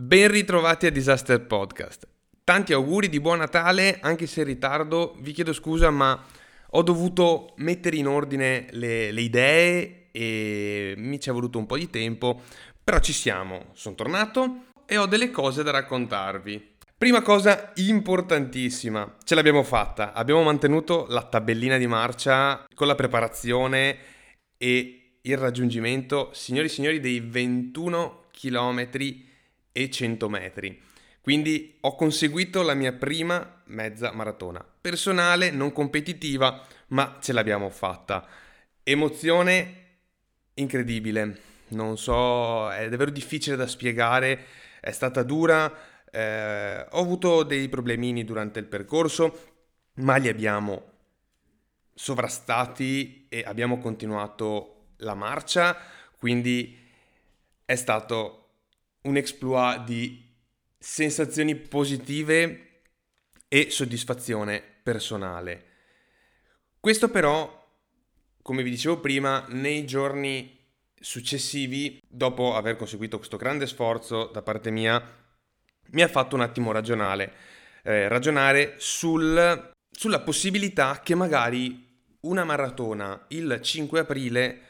Ben ritrovati a Disaster Podcast. Tanti auguri di buon Natale, anche se in ritardo, vi chiedo scusa, ma ho dovuto mettere in ordine le, le idee e mi ci è voluto un po' di tempo, però ci siamo, sono tornato e ho delle cose da raccontarvi. Prima cosa importantissima, ce l'abbiamo fatta, abbiamo mantenuto la tabellina di marcia con la preparazione e il raggiungimento, signori e signori, dei 21 chilometri e 100 metri. Quindi ho conseguito la mia prima mezza maratona. Personale, non competitiva, ma ce l'abbiamo fatta. Emozione incredibile. Non so, è davvero difficile da spiegare, è stata dura. Eh, ho avuto dei problemini durante il percorso, ma li abbiamo sovrastati e abbiamo continuato la marcia, quindi è stato un exploit di sensazioni positive e soddisfazione personale. Questo però, come vi dicevo prima, nei giorni successivi, dopo aver conseguito questo grande sforzo da parte mia, mi ha fatto un attimo ragionare, eh, ragionare sul, sulla possibilità che magari una maratona il 5 aprile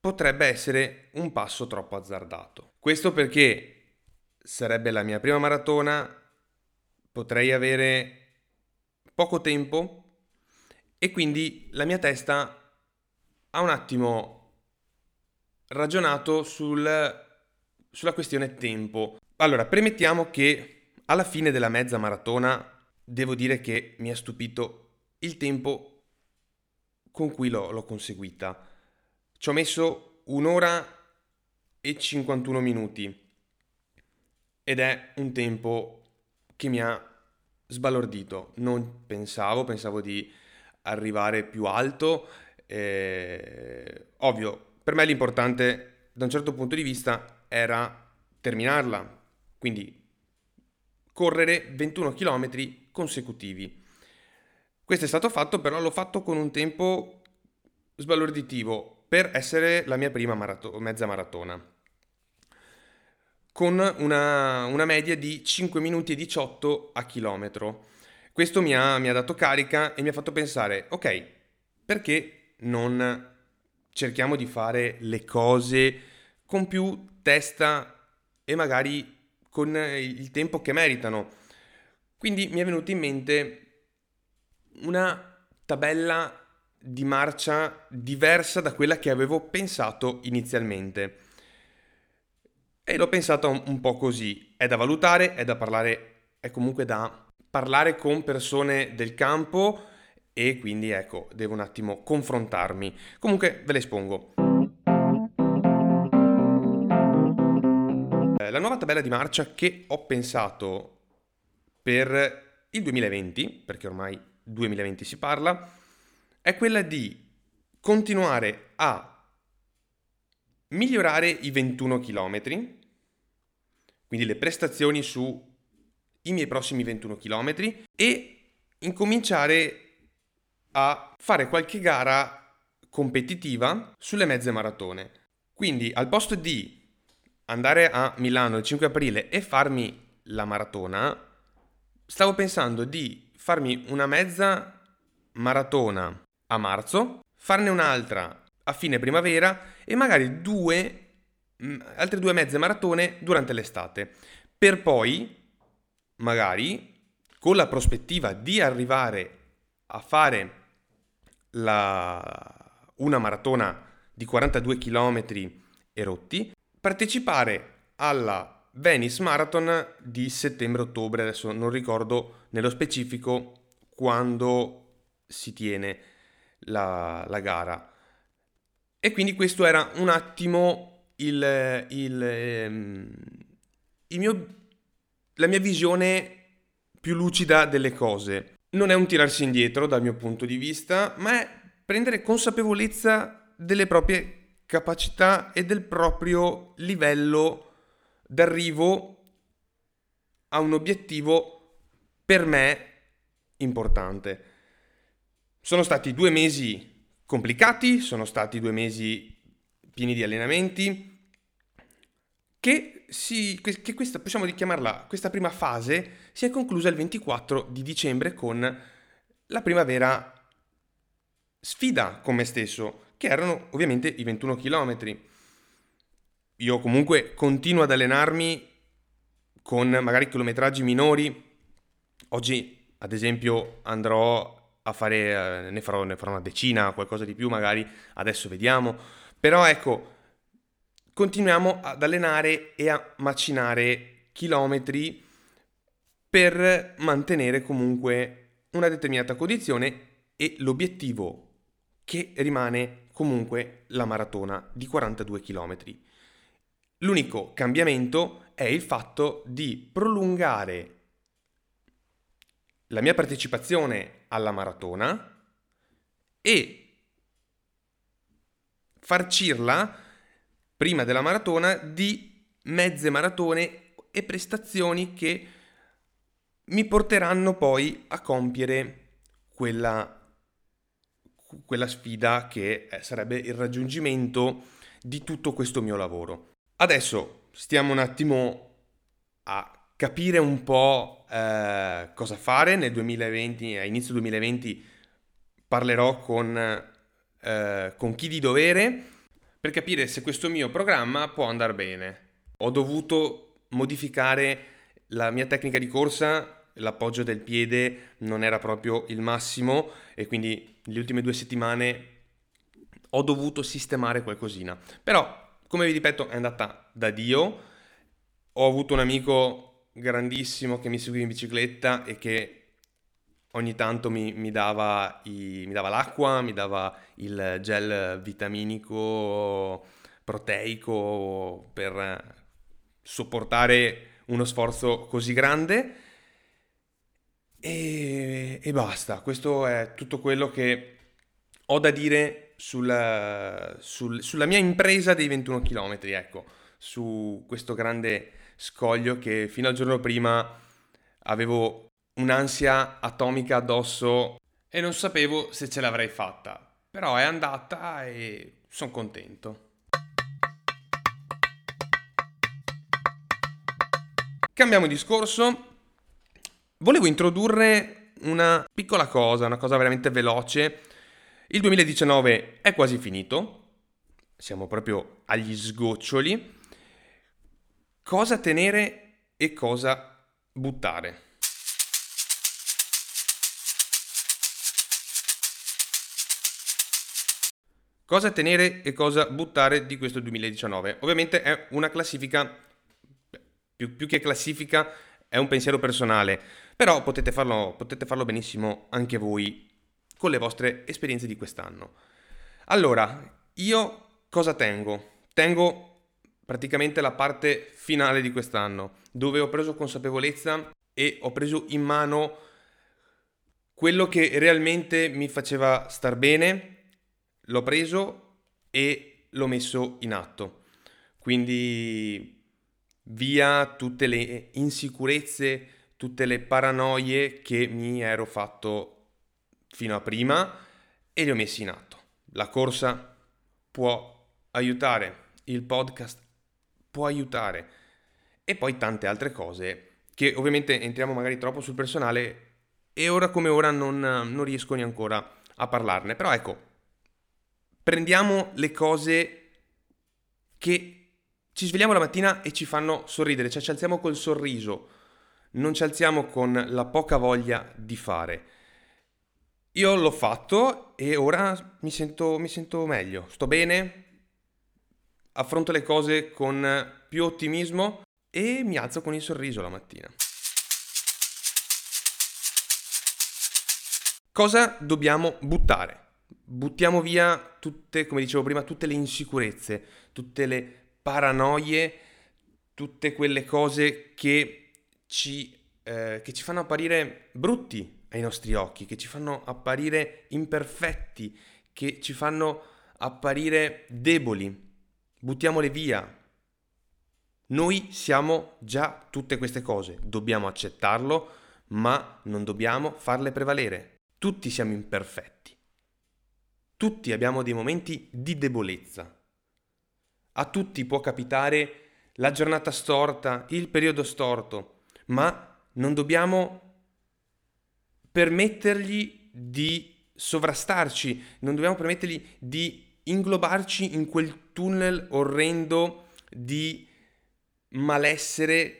potrebbe essere un passo troppo azzardato. Questo perché sarebbe la mia prima maratona, potrei avere poco tempo e quindi la mia testa ha un attimo ragionato sul, sulla questione tempo. Allora, premettiamo che alla fine della mezza maratona devo dire che mi ha stupito il tempo con cui l'ho, l'ho conseguita. Ci ho messo un'ora e 51 minuti ed è un tempo che mi ha sbalordito. Non pensavo, pensavo di arrivare più alto. Eh, ovvio, per me l'importante da un certo punto di vista era terminarla, quindi correre 21 km consecutivi. Questo è stato fatto, però l'ho fatto con un tempo sbalorditivo per essere la mia prima marato- mezza maratona, con una, una, media di 5 minuti e 18 a chilometro. Questo mi ha, mi ha dato carica e mi ha fatto pensare, ok, perché non cerchiamo di fare le cose con più testa e magari con il tempo che meritano? Quindi mi è venuta in mente una tabella di marcia diversa da quella che avevo pensato inizialmente. E l'ho pensato un po' così. È da valutare, è da parlare, è comunque da parlare con persone del campo e quindi ecco, devo un attimo confrontarmi. Comunque ve le espongo. Eh, la nuova tabella di marcia che ho pensato per il 2020, perché ormai 2020 si parla, è quella di continuare a migliorare i 21 km, quindi le prestazioni sui miei prossimi 21 km e incominciare a fare qualche gara competitiva sulle mezze maratone. Quindi al posto di andare a Milano il 5 aprile e farmi la maratona, stavo pensando di farmi una mezza maratona a marzo, farne un'altra a fine primavera e magari due, mm, altre due mezze maratone durante l'estate, per poi, magari, con la prospettiva di arrivare a fare la, una maratona di 42 km e rotti, partecipare alla Venice Marathon di settembre-ottobre, adesso non ricordo nello specifico quando si tiene la, la gara. E quindi questo era un attimo il, il, ehm, il mio, la mia visione più lucida delle cose. Non è un tirarsi indietro dal mio punto di vista, ma è prendere consapevolezza delle proprie capacità e del proprio livello d'arrivo a un obiettivo per me importante. Sono stati due mesi complicati, sono stati due mesi pieni di allenamenti, che, si, che questa, possiamo chiamarla, questa prima fase si è conclusa il 24 di dicembre con la prima vera sfida con me stesso, che erano ovviamente i 21 km. Io comunque continuo ad allenarmi con magari chilometraggi minori. Oggi, ad esempio, andrò a fare, eh, ne, farò, ne farò una decina, qualcosa di più magari, adesso vediamo. Però ecco, continuiamo ad allenare e a macinare chilometri per mantenere comunque una determinata condizione e l'obiettivo che rimane comunque la maratona di 42 km. L'unico cambiamento è il fatto di prolungare la mia partecipazione alla maratona e farcirla prima della maratona di mezze maratone e prestazioni che mi porteranno poi a compiere quella quella sfida che eh, sarebbe il raggiungimento di tutto questo mio lavoro. Adesso stiamo un attimo a capire un po' eh, cosa fare nel 2020, a inizio 2020 parlerò con, eh, con chi di dovere per capire se questo mio programma può andare bene. Ho dovuto modificare la mia tecnica di corsa l'appoggio del piede non era proprio il massimo e quindi le ultime due settimane ho dovuto sistemare qualcosina. Però, come vi ripeto, è andata da Dio. Ho avuto un amico grandissimo che mi seguiva in bicicletta e che ogni tanto mi, mi, dava, i, mi dava l'acqua, mi dava il gel vitaminico proteico per sopportare uno sforzo così grande. E, e basta, questo è tutto quello che ho da dire sulla, sul, sulla mia impresa dei 21 km, ecco, su questo grande scoglio che fino al giorno prima avevo un'ansia atomica addosso e non sapevo se ce l'avrei fatta. Però è andata e sono contento. Cambiamo discorso Volevo introdurre una piccola cosa, una cosa veramente veloce. Il 2019 è quasi finito, siamo proprio agli sgoccioli. Cosa tenere e cosa buttare? Cosa tenere e cosa buttare di questo 2019? Ovviamente è una classifica, più, più che classifica, è un pensiero personale, però potete farlo, potete farlo benissimo anche voi con le vostre esperienze di quest'anno. Allora, io cosa tengo? Tengo praticamente la parte finale di quest'anno, dove ho preso consapevolezza e ho preso in mano quello che realmente mi faceva star bene, l'ho preso e l'ho messo in atto. Quindi via tutte le insicurezze, tutte le paranoie che mi ero fatto fino a prima e li ho messi in atto. La corsa può aiutare, il podcast può aiutare e poi tante altre cose che ovviamente entriamo magari troppo sul personale e ora come ora non, non riesco neanche ancora a parlarne. Però ecco, prendiamo le cose che ci svegliamo la mattina e ci fanno sorridere, cioè ci alziamo col sorriso, non ci alziamo con la poca voglia di fare. Io l'ho fatto e ora mi sento, mi sento meglio, sto bene, affronto le cose con più ottimismo e mi alzo con il sorriso la mattina. Cosa dobbiamo buttare? buttiamo via tutte, come dicevo prima, tutte le insicurezze, tutte le paranoie, tutte quelle cose che ci, eh, che ci fanno apparire brutti ai nostri occhi, che ci fanno apparire imperfetti, che ci fanno apparire deboli. Buttiamole via. Noi siamo già tutte queste cose, dobbiamo accettarlo, ma non dobbiamo farle prevalere. Tutti siamo imperfetti. Tutti abbiamo dei momenti di debolezza. A tutti può capitare la giornata storta, il periodo storto, ma non dobbiamo permettergli di sovrastarci, non dobbiamo permettergli di inglobarci in quel tunnel orrendo di malessere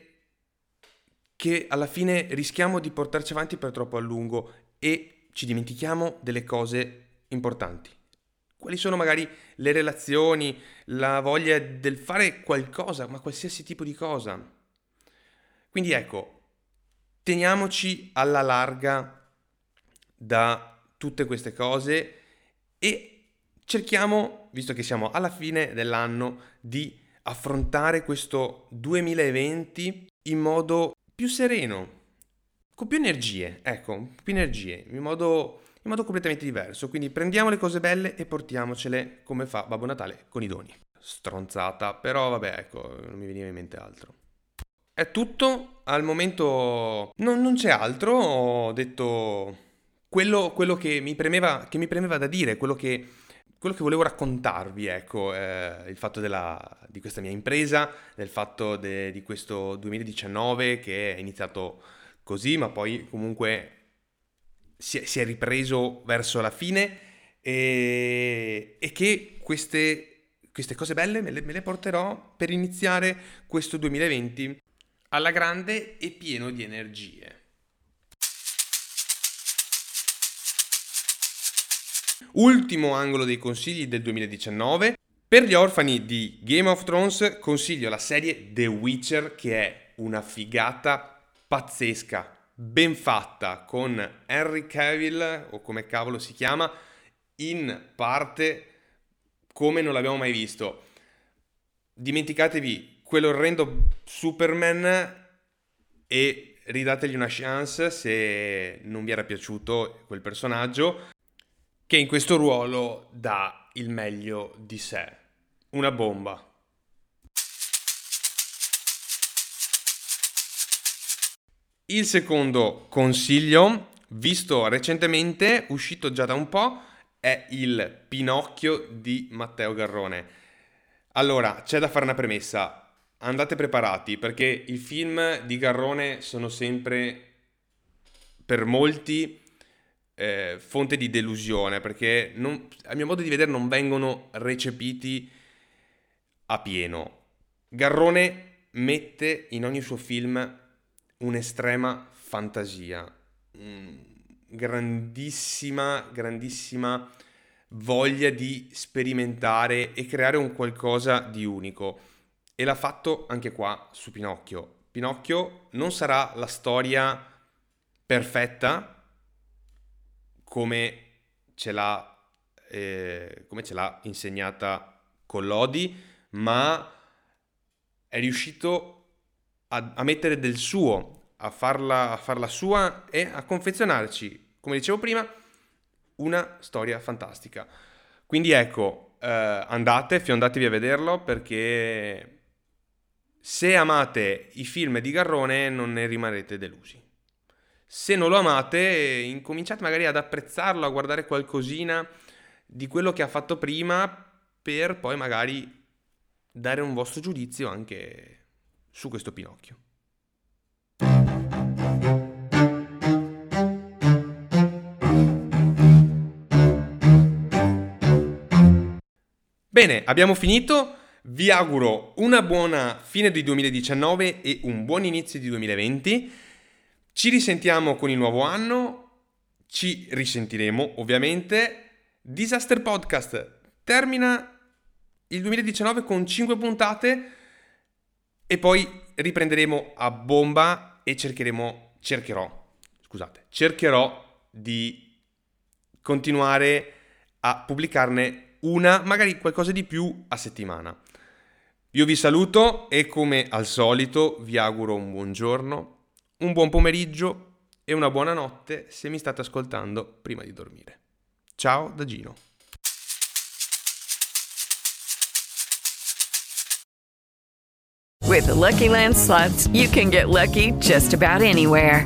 che alla fine rischiamo di portarci avanti per troppo a lungo e ci dimentichiamo delle cose importanti. Quali sono magari le relazioni, la voglia del fare qualcosa, ma qualsiasi tipo di cosa. Quindi ecco, teniamoci alla larga da tutte queste cose e cerchiamo, visto che siamo alla fine dell'anno, di affrontare questo 2020 in modo più sereno, con più energie, ecco, più energie, in modo, in modo completamente diverso. Quindi prendiamo le cose belle e portiamocele come fa Babbo Natale con i doni. Stronzata, però vabbè, ecco, non mi veniva in mente altro. È tutto, al momento non, non c'è altro, ho detto quello, quello che, mi premeva, che, mi premeva, da dire, quello che, quello che volevo raccontarvi, ecco, eh, il fatto della, di questa mia impresa, del fatto de, di questo 2019 che è iniziato così, ma poi comunque si è, si è ripreso verso la fine e, e che queste, queste, cose belle me le, me le porterò per iniziare questo 2020 alla grande e pieno di energie. Ultimo angolo dei consigli del 2019. Per gli orfani di Game of Thrones consiglio la serie The Witcher che è una figata pazzesca, ben fatta, con Henry Cavill, o come cavolo si chiama, in parte come non l'abbiamo mai visto. Dimenticatevi quell'orrendo Superman e ridategli una chance se non vi era piaciuto quel personaggio che in questo ruolo dà il meglio di sé. Una bomba. Il secondo consiglio, visto recentemente, uscito già da un po', è il Pinocchio di Matteo Garrone. Allora, c'è da fare una premessa. Andate preparati perché i film di Garrone sono sempre per molti eh, fonte di delusione perché non, a mio modo di vedere non vengono recepiti a pieno. Garrone mette in ogni suo film un'estrema fantasia, grandissima, grandissima voglia di sperimentare e creare un qualcosa di unico. E l'ha fatto anche qua su Pinocchio. Pinocchio non sarà la storia perfetta, come ce l'ha, eh, come ce l'ha insegnata Collodi, ma è riuscito a, a mettere del suo, a farla, a farla sua e a confezionarci, come dicevo prima, una storia fantastica. Quindi ecco, eh, andate, fiondatevi a vederlo perché se amate i film di Garrone non ne rimarrete delusi. Se non lo amate, incominciate magari ad apprezzarlo, a guardare qualcosina di quello che ha fatto prima per poi magari dare un vostro giudizio anche su questo Pinocchio. Bene, abbiamo finito. Vi auguro una buona fine di 2019 e un buon inizio di 2020. Ci risentiamo con il nuovo anno, ci risentiremo ovviamente. Disaster Podcast termina il 2019 con 5 puntate e poi riprenderemo a bomba e cercheremo, cercherò, scusate, cercherò di continuare a pubblicarne una, magari qualcosa di più a settimana. Io vi saluto e come al solito vi auguro un buon giorno, un buon pomeriggio e una buona notte se mi state ascoltando prima di dormire. Ciao da Gino. With the Lucky Land slots, you can get lucky just about anywhere.